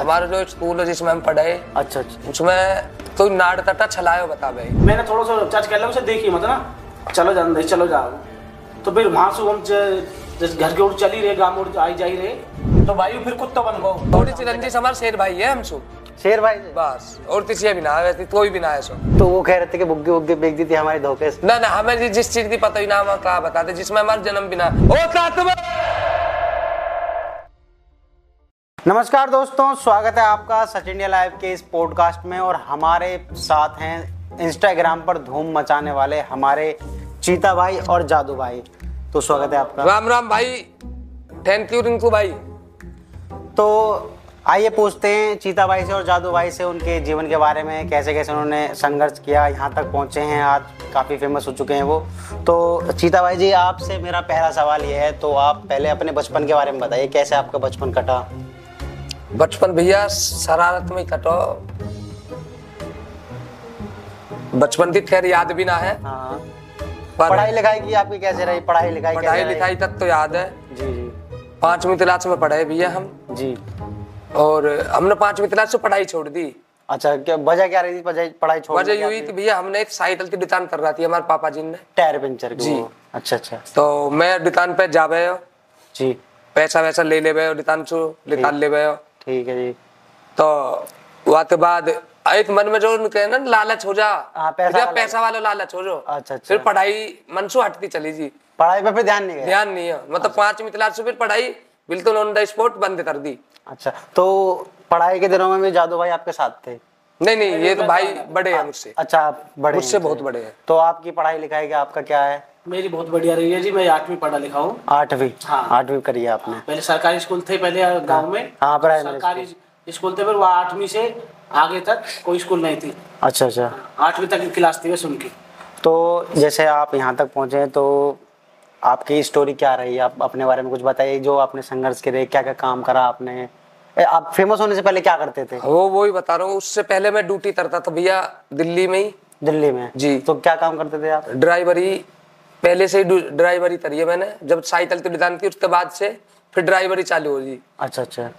हमारा जो स्कूल है जिसमें हम पढ़े अच्छा अच्छा। उसमें कोई नाड़ तटा छलायो बता भाई मैंने थोड़ा सा चर्च कर लिया उसे देखी मत ना। चलो जान दे चलो जाओ। तो फिर वहाँ से हम ज- जैसे घर के ओर चली रहे गाँव ओर आई जाई रहे। तो भाई फिर कुत्ता बन गो थोड़ी सी रंजिश हमारे शेर भाई है हमसु। शेर भाई? बस और किसी भी ना है वैसे कोई भी ना है सो। तो वो कह रहे थे कि बुग्गे बुग्गे बेच दी थी हमारे धोखे से। ना ना हमें जिस चीज़ की पता ही ना हम कहा बताते जिसमें हमारा जन्म भी ना ओ तातबा नमस्कार दोस्तों स्वागत है आपका सच इंडिया लाइव के इस पॉडकास्ट में और हमारे साथ हैं इंस्टाग्राम पर धूम मचाने वाले हमारे चीता भाई और जादू भाई। तो स्वागत है आपका। राम राम भाई थैंक यू रिंकू भाई। तो आइए पूछते हैं चीता भाई से और जादू भाई से उनके जीवन के बारे में कैसे कैसे उन्होंने संघर्ष किया यहाँ तक पहुँचे हैं आज काफ़ी फ़ेमस हो चुके हैं वो। तो चीता भाई जी आपसे मेरा पहला सवाल ये है तो आप पहले अपने बचपन के बारे में बताइए कैसे आपका बचपन कटा? बचपन भैया शरारत में कटो। बचपन की खैर याद भी ना है। हाँ। पढ़ाई लिखाई की आपकी कैसे रही? पढ़ाई लिखाई पढ़ाई लिखाई तक तो याद है। जी जी। पांचवी क्लास में पढ़े भैया हम। जी। और हमने पांचवी क्लास से पढ़ाई छोड़ दी। अच्छा क्या वजह क्या रही थी? पढ़ाई छोड़ वजह यूँ थी भैया हमने एक साइकिल की दुकान कर रहा थी हमारे पापा जी ने। टायर पंचर जी। अच्छा अच्छा। तो मैं दुकान पे जावे हो जी। पैसा वैसा ले ले हो दुकान से निकाल ले हो ठीक है जी। तो वहाँ के बाद एक मन में जो उनके ना लालच हो जा। हाँ, पैसा वाला। पैसा वाला लालच हो जो अच्छा, अच्छा। फिर पढ़ाई मन से हटती चली जी। पढ़ाई पे फिर ध्यान नहीं ध्यान नहीं है। मतलब पांचवी क्लास से फिर पढ़ाई बिल्कुल ऑन द स्पॉट बंद कर दी। अच्छा तो पढ़ाई के दिनों में भी जादू भाई आपके साथ थे? नहीं नहीं ये तो भाई बड़े हैं मुझसे। अच्छा आप बड़े मुझसे बहुत बड़े हैं। तो आपकी पढ़ाई लिखाई का आपका क्या है? मेरी बहुत बढ़िया रही है जी मैं आठवीं पढ़ा लिखा हूँ। आठवीं? हाँ। आठवीं करी है आपने? पहले सरकारी स्कूल थे पहले गाँव में। हाँ, सरकारी स्कूल थे फिर वहाँ आठवीं से आगे तक कोई स्कूल नहीं थी। अच्छा अच्छा। आठवीं तक की क्लास थी बस उनकी। तो जैसे आप यहाँ तक पहुँचे तो आपकी स्टोरी क्या रही? आप अपने बारे में कुछ बताइए जो आपने संघर्ष करे क्या क्या काम करा आपने? आप फ़ेमस होने से पहले क्या करते थे? वो वो ही बता रहा हूँ उससे पहले मैं ड्यूटी करता था भैया दिल्ली में ही। दिल्ली में? जी। तो क्या काम करते थे आप? ड्राइवरी पहले से ही ड्राइवरी करी है मैंने। जब साइकिल की दुकान थी उसके बाद से फिर ड्राइवरी चालू हो जी। अच्छा अच्छा।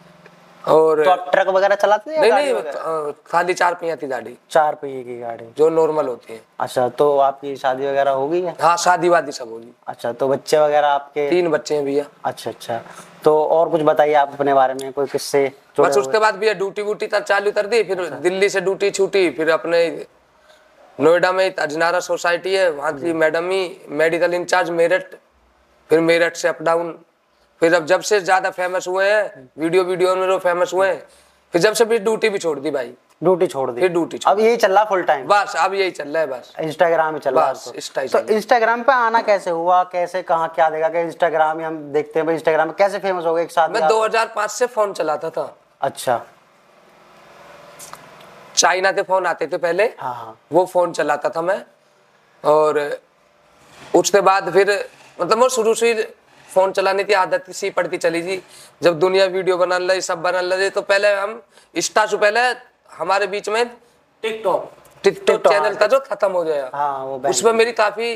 और तो आप ट्रक वगैरह चलाते या नहीं नहीं खाली चार पहिया थी गाड़ी। चार पहिए की गाड़ी। जो नॉर्मल होती है। अच्छा तो आपकी शादी वगैरह हो गई है? हाँ शादी वादी सब होगी अच्छा तो बच्चे वगैरह आपके तीन बच्चे हैं भैया। अच्छा अच्छा। तो और कुछ बताइए आप अपने बारे में कोई किस्से बस उसके बाद भैया ड्यूटी वूटी तक चालू कर दी फिर दिल्ली से ड्यूटी छूटी फिर अपने नोएडा में अजनारा सोसाइटी है वहाँ की मैडम ही मेडिकल इंचार्ज मेरठ फिर मेरठ से अप डाउन। फिर अब जब से ज़्यादा फ़ेमस हुए हैं वीडियो वीडियो में फ़ेमस हुए हैं फिर जब से भी ड्यूटी भी छोड़ दी भाई। ड्यूटी छोड़ दी। फिर ड्यूटी अब यही चल रहा फुल टाइम बस अब यही चल रहा है बस। इंस्टाग्राम ही चल रहा है तो। तो। इंस्टाग्राम पे आना कैसे हुआ? कैसे कहाँ क्या देखा? कि इंस्टाग्राम ही हम देखते हैं भाई इंस्टाग्राम कैसे फ़ेमस हो गए एक साथ मैं ही आप? 2005 से फ़ोन चलाता था। अच्छा। चाइना के फ़ोन आते थे पहले। हाँ हाँ। वो फ़ोन चलाता था मैं। और उसके बाद फिर मतलब वो शुरू से फ़ोन चलाने की आदत सी पड़ती चली जी जब दुनिया वीडियो बना लगे सब बना लगे तो पहले हम इंस्टा से पहले हमारे बीच में टिकटॉक। टिकटॉक चैनल था। जो खत्म हो गया हाँ उसमें मेरी काफ़ी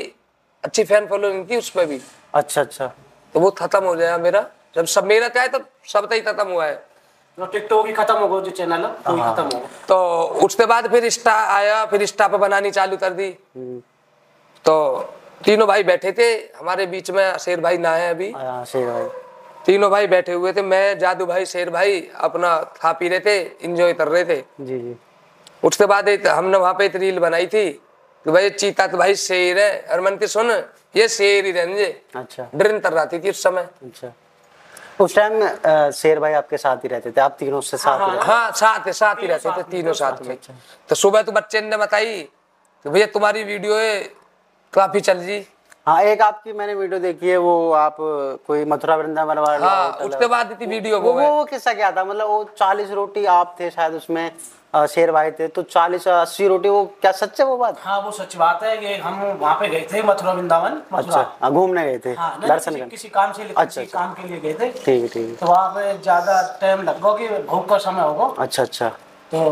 अच्छी फ़ैन फॉलोइंग थी उसमें भी। अच्छा अच्छा। तो वो खत्म हो गया मेरा। जब सब मेरा क्या है तो सब ही खत्म हुआ है। टिकटॉक ही खत्म हो गया जो चैनल है वो हाँ। खत्म हो गया तो उसके बाद फिर इंस्टा आया फिर इंस्टा पे बनानी चालू कर दी। हम्म। तो तीनों भाई बैठे थे हमारे बीच में शेर भाई ना है अभी। हाँ शेर भाई। तीनों भाई बैठे हुए थे मैं जादू भाई शेर भाई अपना खा पी रहे थे इंजॉय कर रहे थे। जी जी। उसके बाद हमने वहाँ पे एक रील बनाई थी कि भाई चीता तो भाई शेर है। और मन की सुन ये शेर ही रहने अच्छा। ड्रिन कर रही थी उस समय। अच्छा। उस टाइम शेर भाई आपके साथ ही रहते थे आप तीनों से साथ ही हाँ साथ साथ ही रहते थे तीनों साथ में। तो सुबह तो बच्चे ने बताई कि भैया तुम्हारी वीडियो है काफ़ी चल जी। हाँ एक आपकी मैंने वीडियो देखी है वो आप कोई मथुरा वृंदावन वाला हाँ उसके बाद थी वीडियो वो वो वो किस्सा क्या था? मतलब वो चालीस रोटी आप थे शायद उसमें शेर भाई थे तो चालीस अस्सी रोटी वो क्या सच है वो बात? हाँ वो सच बात है कि हम वहाँ पे गए थे मथुरा वृंदावन अच्छा हाँ, घूमने गए थे हाँ दर्शन किसी, किसी काम से अच्छा, किसी अच्छा। काम के लिए गए थे। ठीक है ठीक है। तो वहाँ पे ज़्यादा टाइम लग गया कि भूख का समय होगा। अच्छा अच्छा। तो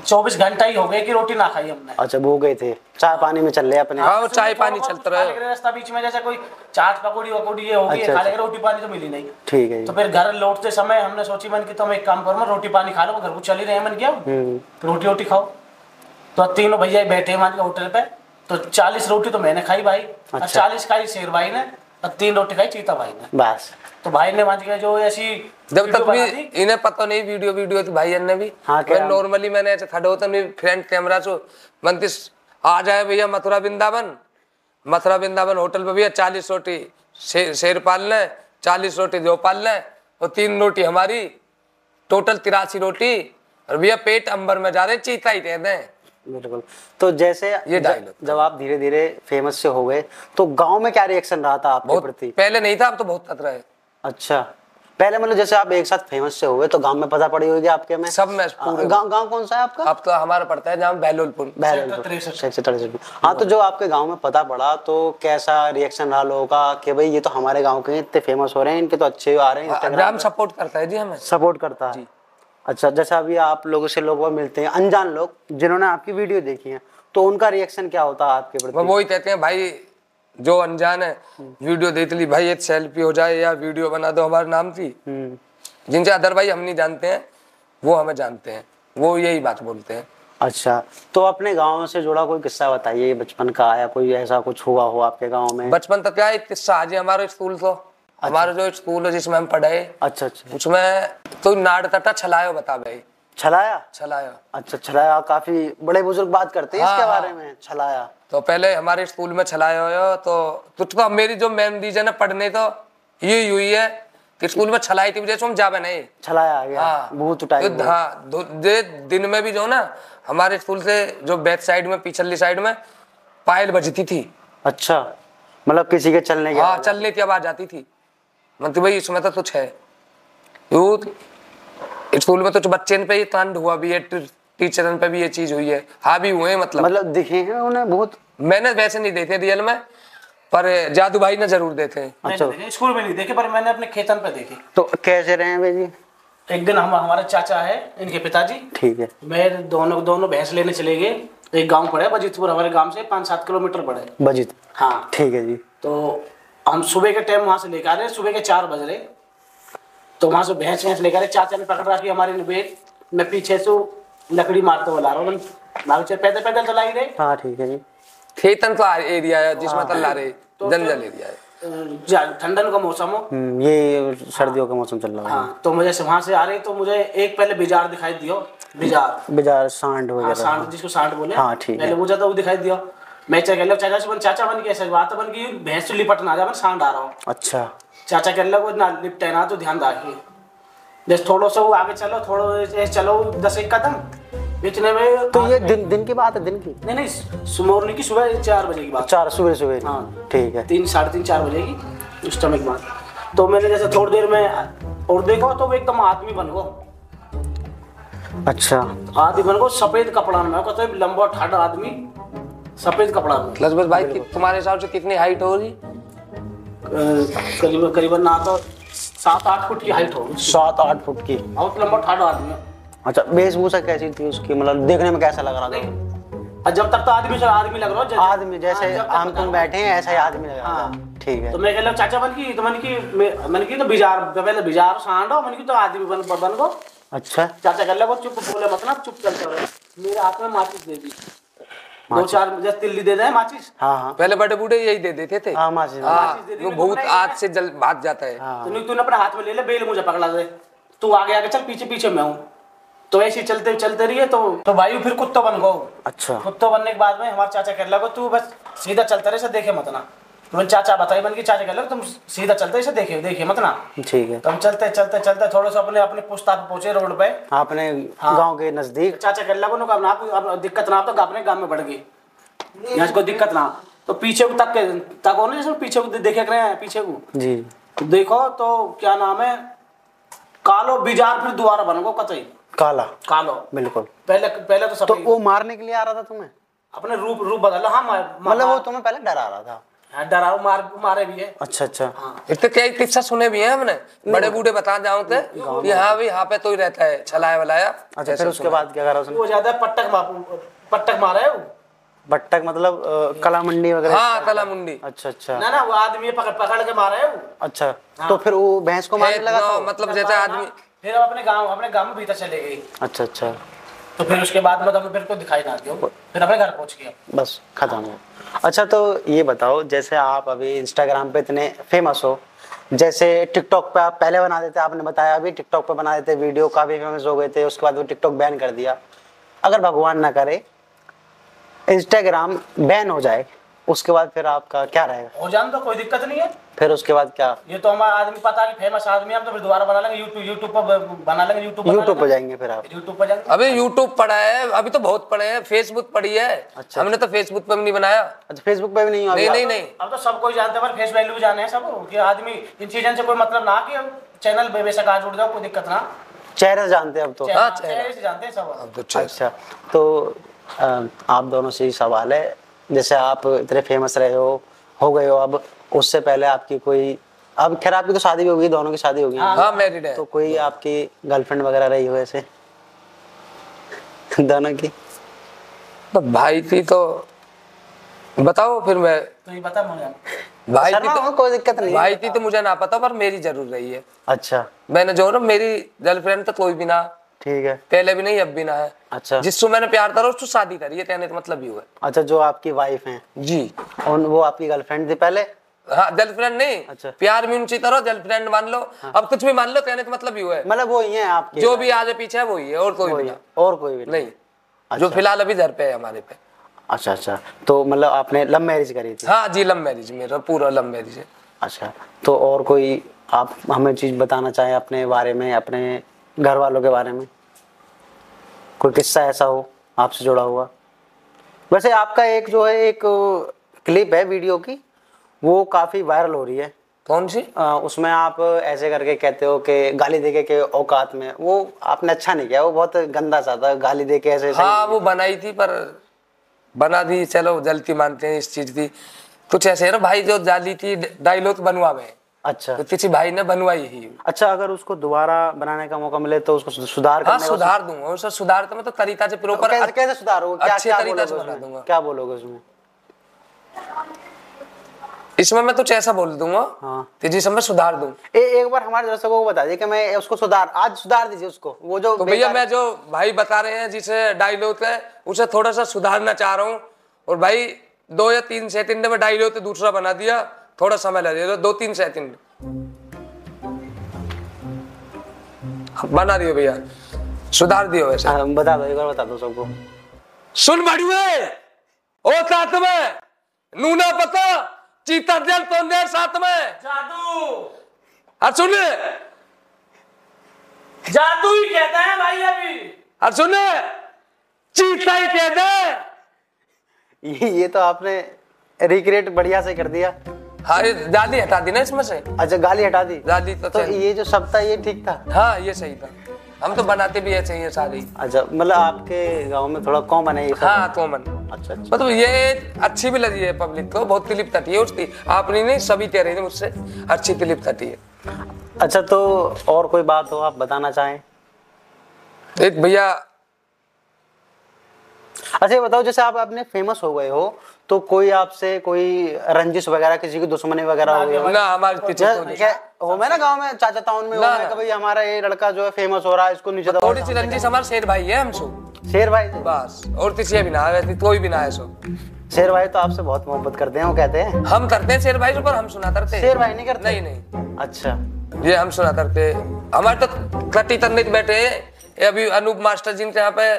चौबीस घंटा ही हो गए कि रोटी ना खाई हमने। अच्छा वो गए थे। चाय पानी में चल रहे अपने। हाँ वो चाय पानी चलता रहे रास्ता बीच में जैसे कोई चाट पकौड़ी वकौड़ी ये होगी अच्छा, खा अच्छा। रोटी पानी तो मिली नहीं। ठीक है तो फिर घर लौटते समय हमने सोची मन की तुम एक काम करो रोटी पानी खा लो घर को चल ही रहे हैं मन किया। हम्म, तो रोटी वोटी खाओ। तो तीनों भैया बैठे मान के होटल पे। तो चालीस रोटी तो मैंने खाई भाई। और अच्छा। चालीस खाई शेर भाई ने और तीन रोटी खाई चीता भाई ने। बस। तो भाई ने मान के जो ऐसी जब तक भी इन्हें पता नहीं वीडियो वीडियो थी भाई ने भी। हाँ, मैं नॉर्मली मैंने ऐसे खड़े होता नहीं फ्रंट कैमरा से बनती आ जाए भैया मथुरा वृंदावन। मथुरा वृंदावन होटल पे भैया चालीस रोटी शे, शेर पाल लें चालीस रोटी जो पाल लें और तीन रोटी हमारी टोटल तिरासी रोटी। और भैया पेट अंबर में जा रहे चीता ही दे दें। बिल्कुल। तो जैसे ये जब आप धीरे धीरे फ़ेमस से हो गए तो गाँव में क्या रिएक्शन रहा था आपके प्रति? पहले नहीं था अब तो बहुत खतरा है। अच्छा। पहले मतलब जैसे आप एक साथ फ़ेमस से हुए तो गाँव में पता पड़ी होगी आपके में? सब में पूरे गाँव गाँव कौन सा है आपका? अब तो हमारा पड़ता है जहाँ बहलोलपुर में। हाँ तो जो आपके गाँव में पता पड़ा तो कैसा रिएक्शन रहा लोगों का कि भाई ये तो हमारे गाँव के इतने फ़ेमस हो रहे हैं इनके तो अच्छे आ रहे हैं ग्राम सपोर्ट करता है जी हमें। सपोर्ट करता है। अच्छा जैसा अभी आप लोगों से लोग मिलते हैं अनजान लोग जिन्होंने आपकी वीडियो देखी है तो उनका रिएक्शन क्या होता है आपके प्रति? वो ही कहते हैं भाई जो अनजान है वीडियो देख ली भाई एक सेल्फी हो जाए या वीडियो बना दो हमारे नाम की हम्म, जिनसे अदरवाइज़ हम नहीं जानते हैं वो हमें जानते हैं वो यही बात बोलते हैं। अच्छा तो अपने गाँव से जुड़ा कोई किस्सा बताइए बचपन का या कोई ऐसा कुछ हुआ हो आपके गाँव में? बचपन तक क्या एक किस्सा आज हमारे स्कूल तो हमारा जो स्कूल है जिसमें हम पढ़े अच्छा अच्छा। उसमें तो नाड़ तटा छलायो बता भाई। छलाया? छलायो। अच्छा छलाया काफ़ी बड़े बुज़ुर्ग बात करते हैं हाँ, इसके हाँ। बारे में छलाया। तो पहले हमारे स्कूल में छलाया हो तो तुझ तो मेरी जो मैम रीजन है पढ़ने तो ये हुई है कि स्कूल में छलाई थी वजह से हम जावे नहीं छलाया गया हाँ। भूत उठाई तो हाँ दे दिन में भी जो ना हमारे स्कूल से जो बैक साइड में पिछली साइड में पायल बजती थी। अच्छा मतलब किसी के चलने के हाँ। चलने की आवाज़ आती थी। मतलब भाई इसमें तो कुछ है। स्कूल में तो बच्चे पे ही कांड हुआ भी है टीचर पे भी ये चीज़ हुई है। हाँ भी हुए मतलब। मतलब दिखे हैं उन्हें भूत मैंने वैसे नहीं देखे रियल में पर जादू भाई ने ज़रूर देखे अच्छा। स्कूल में नहीं देखे पर मैंने अपने खेतन पे देखे। तो कैसे रहे हैं भाई जी? एक दिन हम हमारे चाचा है इनके पिताजी। ठीक है। मैं दोनों दोनों भैंस लेने चले गए। एक गाँव पड़े बजीतपुर हमारे गाँव से पाँच सात किलोमीटर पड़े। बजित हाँ। ठीक है जी। तो हम सुबह के टाइम वहाँ से लेकर आ रहे सुबह के चार बज रहे। तो वहाँ से भैंस भैंस लेकर चाचा ने पकड़ रखी हमारे बेट मैं पीछे से लकड़ी मारते हुए ला रहा हूँ। पैदल पैदल चला ही रहे। हाँ ठीक है जी। खेतन तो एरिया है जिसमें तल्ला रहे जंगल एरिया है। ठंडन का मौसम हो। हम्म, ये सर्दियों का मौसम चल रहा है। हाँ तो मुझे से वहाँ से आ रहे तो मुझे एक पहले बिजार दिखाई दियो। बिजार। बाज़ार सांड हाँ वगैरह। सांड जिसको सांड बोले। हाँ, ठीक है। पहले जाता वो दिखाई दिया। मैं चाचा चाचा से बन चाचा बन के ऐसा बात बन की भैंस से लिपट ना जा सांड आ रहा हूँ। अच्छा। चाचा कह लो ना लिपटे ना तो ध्यान रखिए जैसे थोड़ा सा वो आगे चलो थोड़ा ऐसे चलो दस एक कदम। इतने में तो ये दिन दिन की बात है दिन की? नहीं नहीं मॉर्निंग की सुबह चार बजे की बात। चार सुबह सुबह। हाँ। ठीक है। तीन साढ़े तीन चार बजे की उस समय की बात। तो मैंने जैसे थोड़ी देर में और देखो तो वो एकदम आदमी बन गो अच्छा। आदमी बन गो सफ़ेद कपड़ा में। कहते लंबा ठाडा आदमी सफ़ेद कपड़ा में। लजबत भाई तुम्हारे हिसाब से कितनी हाइट होगी? करीबन करीबन ना तो सात आठ फुट की हाइट होगी सात आठ फुट की। बहुत लंबा ठाडा आदमी है। अच्छा वेशभूषा कैसी थी उसकी? मतलब देखने में कैसा लग रहा था? जब तक तो आदमी से आदमी लग रहा हो आदमी जैसे हाँ, हम तुम बैठे हैं ऐसा ही आदमी लग रहा हाँ। ठीक है। तो मैं कह रहा चाचा बन की तो मन की मन की तो बिजार पहले बिजार सांड हो मन की तो आदमी बन बन गो। अच्छा। चाचा कह लगा चुप बोले मत ना चुप चलते रहे मेरे हाथ में माचिस दे दी। दो चार जैसे तिल्ली दे दे माचिस? हाँ हाँ। पहले बड़े बूढ़े यही दे देते थे। हाँ माचिस हाँ वो बहुत घूम आज से जल भाग जाता है। हाँ। तो नहीं तूने अपने हाथ में ले ले बेल मुझे पकड़ा दे। तू आगे आगे चल पीछे पीछे मैं हूँ। तो ऐसे चलते चलते रहिए तो तो भाई फिर कुत्तो बन गो। अच्छा। कुत्ता बनने के बाद में हमारे चाचा कह लगा तू बस सीधा चलता रहे से देखे मत ना। तो मैंने चाचा बताई बन की चाचा कह तुम सीधा चलते इसे देखे देखिए मत ना। ठीक है। तो हम चलते चलते चलते थोड़ा सा अपने अपने पुस्ता पे पहुँचे रोड पे। आपने हाँ। गाँव के नज़दीक? चाचा कह लगा ना आप दिक्कत ना तो अपने गाँव में बढ़ गई यहाँ कोई दिक्कत ना तो पीछे को तक के तक हो ना जैसे पीछे को देखे रहे हैं पीछे को। जी। तो देखो तो क्या नाम है? कालो बिजार फिर दोबारा बन गो कतई काला। कालो। बिल्कुल। पहले पहले तो तो वो मारने के लिए आ रहा था तुम्हें? अपने रूप रूप बदला हाँ मतलब वो तुम्हें पहले डरा रहा था? हाँ डराओ मार मारे भी है। अच्छा अच्छा। इतने कई किस्सा सुने भी हैं हमने? बड़े बूढ़े बता जाओ थे कि हाँ भाई यहाँ पे तो ही रहता है छलाया वलाया। अच्छा फिर उसके बाद क्या करा उसने? वो ज़्यादा पट्टक मार पट्टक मारा है वो। बट्टक मतलब कला मंडी वगैरह? हाँ कला मुंडी अच्छा अच्छा। ना ना वो आदमी पकड़ पकड़ के मारा है वो। अच्छा हाँ। तो फिर वो भैंस को मारने लगा था मतलब जैसे आदमी फिर अपने गाँव अपने गाँव में भीतर चले गए। अच्छा अच्छा। तो फिर उसके बाद मतलब फिर को दिखाई ना दियो। फिर अपने घर पहुँच गया। बस, खत्म हो। अच्छा तो ये बताओ, जैसे आप अभी इंस्टाग्राम पे इतने फ़ेमस हो, जैसे टिकटॉक पे आप पहले बना देते, आपने बताया, अभी टिकटॉक पे बना देते वीडियो काफ़ी फ़ेमस हो गए थे, उसके बाद वो टिकटॉक बैन कर दिया। अगर भगवान ना करे इंस्टाग्राम बैन हो जाए उसके बाद फिर आपका क्या रहेगा? हो जान तो कोई दिक्कत नहीं है। फिर उसके बाद क्या? ये तो हमारा आदमी पता है फ़ेमस आदमी हम तो फिर दोबारा बना लेंगे यूट्यूब यूट्यूब पर बना लेंगे यूट्यूब यूट्यूब पे जाएँगे फिर आप। यूट्यूब पर जाएँगे। अभी यूट्यूब पड़ा है अभी तो बहुत पड़े हैं फेसबुक पड़ी है। अच्छा। हमने तो फेसबुक पे भी नहीं बनाया। अच्छा फेसबुक पे भी नहीं हो नहीं नहीं नहीं। अब तो सब कोई जानते हैं पर फेस वैल्यू जाने हैं सब कि आदमी इन चीज़ों से कोई मतलब ना कि हम चैनल बेशक आज उड़ जाओ कोई दिक्कत ना। चेहरे जानते हैं अब तो। हाँ, चेहरे से जानते हैं सब। अब तो अच्छा तो आप दोनों से ही सवाल है। जैसे आप इतने फ़ेमस रहे हो हो गए हो अब उससे पहले आपकी कोई अब खैर आपकी तो शादी भी होगी दोनों की शादी होगी। हाँ मैरिड है। तो कोई आपकी गर्लफ्रेंड वगैरह रही हो ऐसे? दोनों की? तो भाई थी तो बताओ फिर मैं। तो ये बता मुझे? भाई थी तो कोई दिक्कत नहीं भाई थी तो मुझे ना पता पर मेरी ज़रूर रही है। अच्छा। मैंने जो ना मेरी गर्लफ्रेंड तो कोई भी ना ठीक है। पहले भी नहीं अब भी ना है। अच्छा। जिससे मैंने प्यार करा उसको शादी करी है कहने का मतलब ही हुआ अच्छा जो आपकी वाइफ हैं। जी। उन वो आपकी गर्लफ्रेंड थी पहले? हाँ गर्लफ्रेंड नहीं। अच्छा। प्यार भी उनसी तरह गर्लफ्रेंड मान लो। हाँ। अब कुछ भी मान लो कहने का मतलब ही हुआ है। मतलब वो ही है आपके जो भी आगे पीछे है वही है और कोई भी और कोई भी नहीं। नहीं। जो फ़िलहाल अभी घर पे है हमारे पे। अच्छा अच्छा। तो मतलब आपने लव मैरिज करी थी? हाँ जी लव मैरिज मेरा पूरा लव मैरिज है। अच्छा। तो और कोई आप हमें चीज़ बताना चाहें अपने बारे में अपने घर वालों के बारे में? कोई किस्सा ऐसा हो आपसे जुड़ा हुआ? वैसे आपका एक जो है एक क्लिप है वीडियो की वो काफ़ी वायरल हो रही है। कौन सी? अ, उसमें आप ऐसे करके कहते हो कि गाली देके के औकात में वो आपने अच्छा नहीं किया वो बहुत गंदा सा था गाली दे के ऐसे ऐसे हाँ वो बनाई थी पर बना दी चलो गलती मानते हैं इस चीज़ की। कुछ ऐसे है ना भाई जो जाली थी डायलॉग बनवा में। अच्छा। तो किसी भाई ने बनवाई ही। अच्छा अगर उसको दोबारा बनाने का मौका मिले तो उसको सुधार हाँ करने का सुधार दूँगा। उसे सुधार तो मैं तो तरीका से प्रॉपर कैसे कैसे सुधार होगा? क्या अच्छे तरीके से बना दूँगा। क्या बोलोगे उसमें? इसमें मैं कुछ ऐसा बोल दूँगा हाँ। कि मैं सुधार दूँ। ए, एक बार हमारे दर्शकों को बता दीजिए कि मैं उसको सुधार आज सुधार दीजिए उसको। वो जो तो भैया मैं जो भाई बता रहे हैं जिसे डायलॉग है उसे थोड़ा सा सुधारना चाह रहा हूँ। और भाई दो या तीन सेकंड में डायलॉग दूसरा बना दिया। थोड़ा समय लगेगा दो तीन सेकंड बना दियो भैया सुधार दियो वैसे। हाँ, बता दो एक बार बता दो सबको। सुन बड़ुए ओ साथ में नूना पता चीता जल तो ने साथ में। जादू। और सुन। जादू ही कहते हैं भाई अभी। और सुन। चीता ही कह दे ये ये तो आपने रिक्रिएट बढ़िया से कर दिया। हाँ दादी हटा दी ना इसमें से। अच्छा गाली हटा दी? दादी तो, तो ये जो शब्द था ये ठीक था? हाँ ये सही था। हम तो बनाते भी ऐसे ही हैं सारे। अच्छा मतलब आपके गाँव में थोड़ा कॉमन है ये सब? हाँ कॉमन अच्छा अच्छा। मतलब ये अच्छी भी लगी है पब्लिक को बहुत क्लिप तटी है उसकी। आपने नहीं सभी कह रहे थे मुझसे अच्छी तिलिप तटी है अच्छा तो और कोई बात हो आप बताना चाहें? एक भैया अच्छा ये बताओ जैसे आप अपने फ़ेमस हो गए हो तो कोई आपसे कोई रंजिश वगैरह किसी की दुश्मनी वगैरह हो गई हो? ना हमारे पीछे नहीं। क्या- हो मैं ना गाँव में चाचा टाउन में ना, ना। भाई हमारा ये लड़का जो है फ़ेमस हो रहा है इसको नीचे थोड़ी सी रंजिश हमारे शेर भाई है हमसे। शेर भाई? बस और किसी भी ना वैसे कोई भी ना है सो शेर भाई तो आपसे बहुत मोहब्बत करते हैं वो कहते हैं? हम करते हैं शेर भाई पर हम सुना करते शेर भाई नहीं करते? नहीं नहीं। अच्छा। ये हम सुना करते हमारे तो कटी तन्नित बैठे हैं। अभी अनूप मास्टर जी के यहाँ पे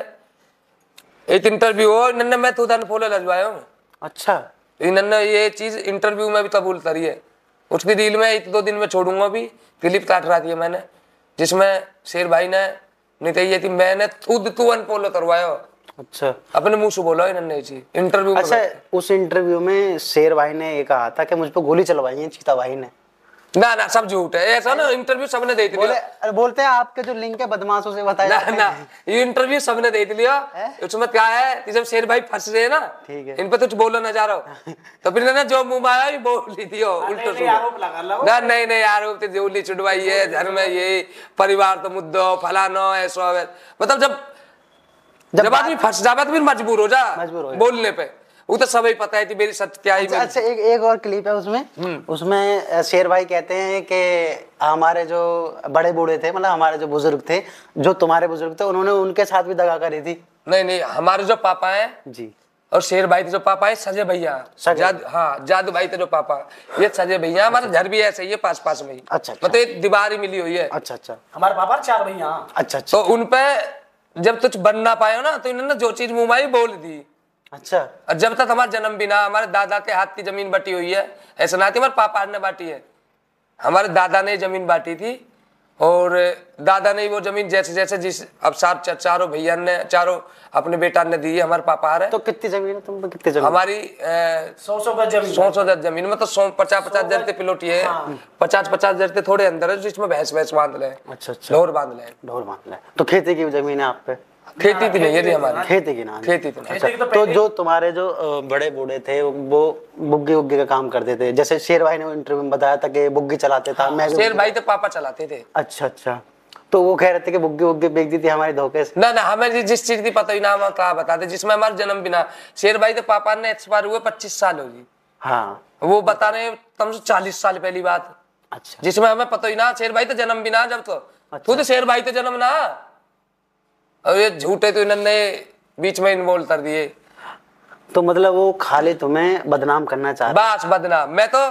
एक इंटरव्यू हो इन्होंने मैं तो फॉलो लगवाया हूँ। अच्छा। इन्होंने ये चीज़ इंटरव्यू में भी कबूल करी है। उसकी डील में एक दो दिन में छोड़ूँगा भी। क्लिप काट रहा थी मैंने जिसमें शेर भाई ने नहीं कही ये थी मैंने खुद तू अनफॉलो करवाया। अच्छा। अपने मुँह से बोला इन्होंने ये इंटरव्यू अच्छा उस इंटरव्यू में शेर भाई ने ये कहा था कि मुझ पर गोली चलवाई है चीता भाई ने। ना ना सब झूठ है ऐसा ना इंटरव्यू सबने दे बोले दिया अरे बोलते हैं आपके जो लिंक है बदमाशों से बताया ना ना ये इंटरव्यू सबने दे दिया हैं? उसमें क्या है कि जब शेर भाई फंस रहे ना ठीक है। इन पे कुछ बोलो ना जा रहा हो तो फिर ना जो मुँह में आया ये बोल ली दियो उल्टो नहीं, आरोप लगा लो ना नहीं नहीं आरोप तो जोली चुड़वाई है घर में ये परिवार तो मुद्दो फलानो ऐसा। मतलब जब जब आदमी फंस जावे तो फिर मजबूर हो जा मजबूर हो जा। बोलने पे वो तो सभी पता है कि मेरी सच्चाई अच्छा में अच्छा एक एक और क्लिप है उसमें। हम्म। उसमें शेर भाई कहते हैं कि हमारे जो बड़े बूढ़े थे मतलब हमारे जो बुज़ुर्ग थे जो तुम्हारे बुज़ुर्ग थे उन्होंने उनके साथ भी दगा करी थी। नहीं नहीं हमारे जो पापा हैं जी। और शेर भाई थे जो पापा है सजे भैया। जाद हाँ जादू भाई थे जो पापा ये सजे भैया हमारे घर भी ऐसे ही है पास पास में ही। अच्छा, अच्छा। मतलब एक दीवार ही मिली हुई है। अच्छा अच्छा। हमारे पापा चार भैया। अच्छा अच्छा। तो उनपे जब कुछ बन ना पाए हो ना तो इन्होंने जो चीज़ मुँह में बोल दी। अच्छा। और जब तक हमारा जन्म भी ना हमारे दादा के हाथ की ज़मीन बटी हुई है ऐसा ना कि हमारे पापा ने बांटी है। हमारे दादा ने ज़मीन बांटी थी और दादा ने वो ज़मीन जैसे जैसे जिस अब सार चा- चारों भैया ने चारों अपने बेटा ने दी है हमारे पापा आ रहे तो कितनी ज़मीन है तुम कितनी ज़मीन? हमारी सौ सौ गज ज़मीन। सौ सौ गज ज़मीन में तो सौ पचास पचास जरते पिलोटी है। पचास पचास जरते थोड़े अंदर है जिसमें भैंस भैंस बाँध ले। अच्छा अच्छा। ढोर बाँध ले। ढोल बाँध ले। तो खेती की ज़मीन है आप पे? खेती थी नहीं है जी हमारी। खेती की ना खेती थी अच्छा तो तो जो तुम्हारे जो बड़े बूढ़े थे वो बुग्गी उग्गी का काम करते थे। जैसे शेर भाई ने इंटरव्यू में बताया था कि बुग्गी चलाते था मैं शेर भाई तो पापा चलाते थे। अच्छा अच्छा। तो वो कह रहे थे कि बुग्गी उग्गी बेच दी थी हमारे धोखे से। ना ना हमें जिस चीज़ की पता ही ना हम कहा बताते जिसमें हमारा जन्म भी ना शेर भाई तो पापा ने एक्सपायर हुए पच्चीस साल हो जी। हाँ। वो बता रहे हैं कम से चालीस साल पहली बात। अच्छा। जिसमें हमें पता ही ना शेर भाई तो जन्म भी ना जब तो तू तो शेर भाई तो जन्म ना। और ये झूठे तो इन्होंने बीच में इन्वॉल्व कर दिए। तो मतलब वो खाली तुम्हें बदनाम करना चाह रहे बस बदनाम। मैं तो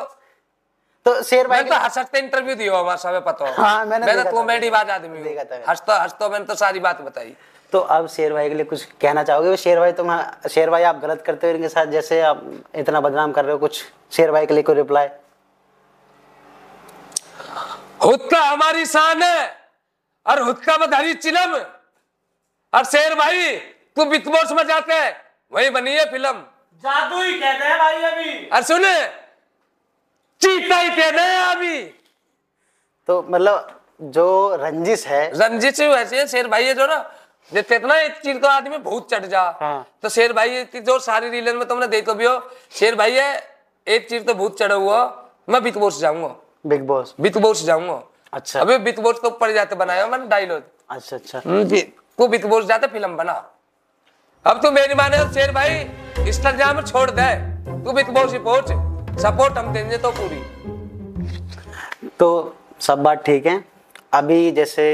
तो शेर भाई मैं तो हंस हँसते इंटरव्यू दियो हमारा सब पता हो। मैंने मैं तो कॉमेडी बात आदमी हूँ। हंसता हंसता मैंने तो सारी बात बताई। तो अब शेर भाई के लिए कुछ कहना चाहोगे? शेर भाई तुम शेर भाई आप गलत करते हो इनके साथ जैसे आप इतना बदनाम कर रहे हो कुछ शेर भाई के लिए कोई रिप्लाई हुक्का हमारी शान है और हुक्का में धरी चिलम। और शेर भाई तू बिग बॉस में जाते है। वही बनी है फ़िल्म। जादू ही कहते हैं भाई अभी। और सुन चीता ही कहने हैं अभी। तो मतलब जो रंजिश है रंजीत सिंह वैसे है शेर भाई है जो ना जैसे इतना एक चीज़ तो आदमी बहुत चढ़ जा। हाँ। तो शेर भाई की जो सारी रीलन में तुमने देखो भी हो शेर भाई है एक चीज़ तो बहुत चढ़ा हुआ मैं बिग बॉस जाऊँगा। Big boss? बिग बॉस जाऊँगा। अच्छा। अभी बिग बॉस तो ऊपर जाते बनाया मैंने डायलॉग अच्छा अच्छा। जी। तू बिग बॉस जाते फ़िल्म बना। अब तू मेरी माने तो शेर भाई इंस्टाग्राम छोड़ दे। तू बॉस ही पहुँच सपोर्ट हम देंगे तो पूरी। तो सब बात ठीक है। अभी जैसे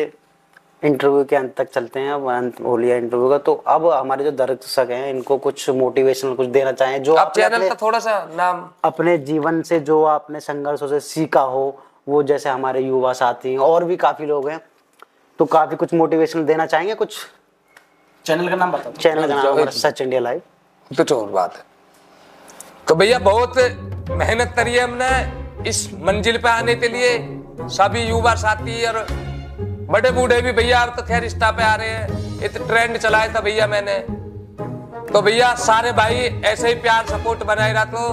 इंटरव्यू के अंत तक चलते हैं अब अंत हो लिया इंटरव्यू का तो अब हमारे जो दर्शक हैं इनको कुछ मोटिवेशनल कुछ देना चाहें जो आपने चैनल का थोड़ा सा नाम। अपने जीवन से जो आपने संघर्षों से सीखा हो वो जैसे हमारे युवा साथी और भी काफ़ी लोग हैं तो काफ़ी कुछ मोटिवेशन देना चाहेंगे कुछ? चैनल का नाम बताओ। चैनल का नाम सच इंडिया लाइव कुछ और बात है। तो भैया बहुत मेहनत करी है हमने इस मंजिल पे आने के लिए। सभी युवा साथी और बड़े बूढ़े भी भैया अब तो खैर इंस्टा पे आ रहे हैं। एक ट्रेंड चलाया था भैया मैंने। तो भैया सारे भाई ऐसे ही प्यार सपोर्ट बनाए रखो।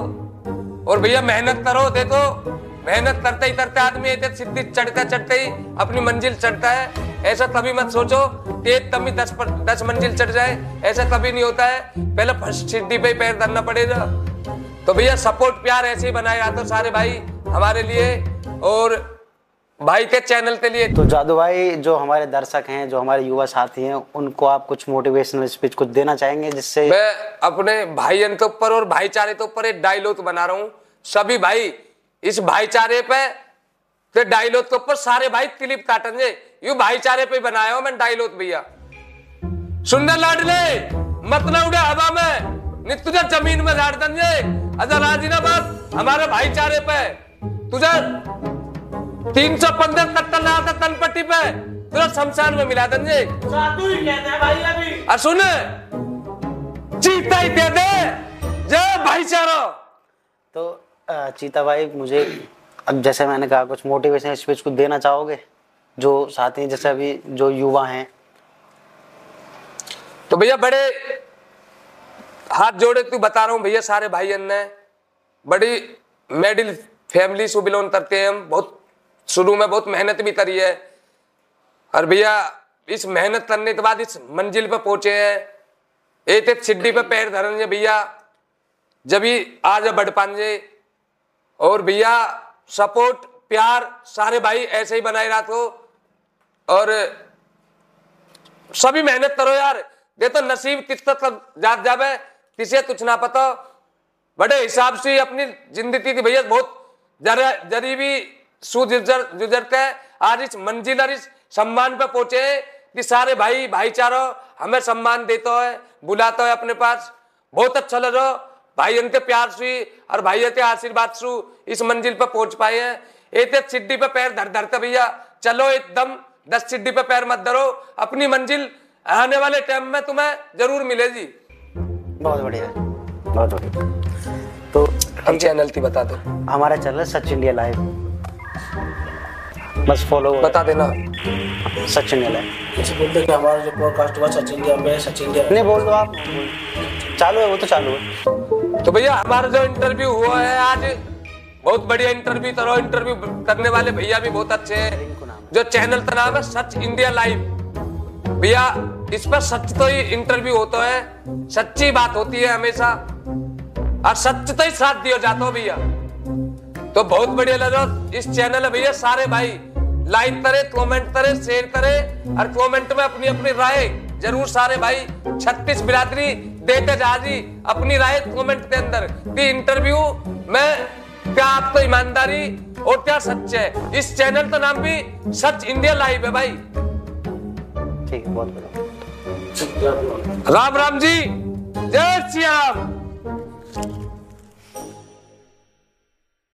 और भैया मेहनत करो देखो। मेहनत करते ही करते आदमी सिद्धि चढ़ते चढ़ते ही अपनी मंजिल चढ़ता है। ऐसा कभी मत सोचो तेज तभी दस पर, दस मंजिल चढ़ जाए। ऐसा कभी नहीं होता है। पहले फ़र्स्ट सीढ़ी पे पैर धरना पड़ेगा। तो भैया सपोर्ट प्यार ऐसे ही बनाए रखो सारे भाई हमारे लिए और भाई के चैनल के लिए। तो जादू भाई जो हमारे दर्शक हैं जो हमारे युवा साथी हैं उनको आप कुछ मोटिवेशनल स्पीच कुछ देना चाहेंगे जिससे मैं अपने भाईयन के ऊपर और भाईचारे के ऊपर एक डायलॉग बना रहा हूँ। सभी भाई इस भाईचारे पे डायलॉग के ऊपर सारे भाई क्लिप काटेंगे। यू भाईचारे पे बनाया हूँ मैं डायलॉग भैया। सुंदर लाडले मत ना उड़े हवा में। नहीं तुझे ज़मीन में झाड़ देंगे। अजर राजीनाबाद हमारे भाईचारे पे। तुझे तीन सौ पंद्रह कट्टा लगा था तनपट्टी पे तुझे शमशान में मिला देंगे। जादू ही कहते हैं भाई अभी। और सुन चीता ही दे दे। जय भाईचारा। तो चीता भाई मुझे अब जैसे मैंने कहा कुछ मोटिवेशनल स्पीच कुछ देना चाहोगे? जो साथी हैं, जैसे अभी जो युवा हैं। तो भैया बड़े हाथ जोड़े तू बता रहा हूँ भैया सारे भाई ने बड़ी मिडिल फैमिली से बिलोंग करते हैं हम। बहुत शुरू में बहुत मेहनत भी करी है। और भैया इस मेहनत करने के बाद इस मंजिल पर पहुँचे हैं। एक एक सिड्डी पे पैर धरेंगे भैया। जब ही आज बढ़ पाएँगे और भैया सपोर्ट प्यार सारे भाई ऐसे ही बनाए रखो। और सभी मेहनत करो यार। दे तो नसीब तक जात जावे किसे कुछ ना पता। बड़े हिसाब से अपनी ज़िंदगी की भैया बहुत जरा जरी सुजर गुजरते हैं। आज इस मंजिल और इस सम्मान पे पहुँचे कि सारे भाई, भाईचारा, हमें सम्मान देता है, बुलाता है अपने पास। बहुत अच्छा लगा भाई के प्यार से और भाई के आशीर्वाद से इस मंजिल पर पहुँच पाए हैं। एक एक सिड्डी पे पैर धर धरते भैया। चलो एकदम दस सिड्डी पे पैर मत धरो अपनी मंजिल आने वाले टाइम में तुम्हें ज़रूर मिलेगी। बहुत बढ़िया। बहुत बढ़िया। तो हम चैनल थी बता दो। हमारा चैनल है सच इंडिया लाइव बस फॉलो बता देना। सच इंडिया लाइव किसी बोलते कि हमारा जो पॉडकास्ट हुआ सचिन इंडिया में सचिन इंडिया नहीं बोल दो आप। चालू है वो तो चालू है। तो भैया हमारा जो इंटरव्यू हुआ है आज बहुत बढ़िया इंटरव्यू करो इंटरव्यू करने वाले भैया भी बहुत अच्छे हैं। जो चैनल का नाम है सच इंडिया लाइव। भैया, इस पर सच तो ही इंटरव्यू होता है, सच्ची बात होती है हमेशा, और सच तो ही साथ दिया जाता हो भैया। तो बहुत बढ़िया लगा इस चैनल है भैया, सारे भाई लाइक करे कमेंट करे शेयर करे, और कमेंट में अपनी अपनी राय ज़रूर सारे भाई, छत्तीस बिरादरी, देते जा जी, अपनी राय कमेंट के अंदर। इंटरव्यू में क्या आपको ईमानदारी और क्या सच है? इस चैनल का नाम भी सच इंडिया लाइव है भाई। ठीक है बहुत बढ़िया। राम राम जी जय श्री राम।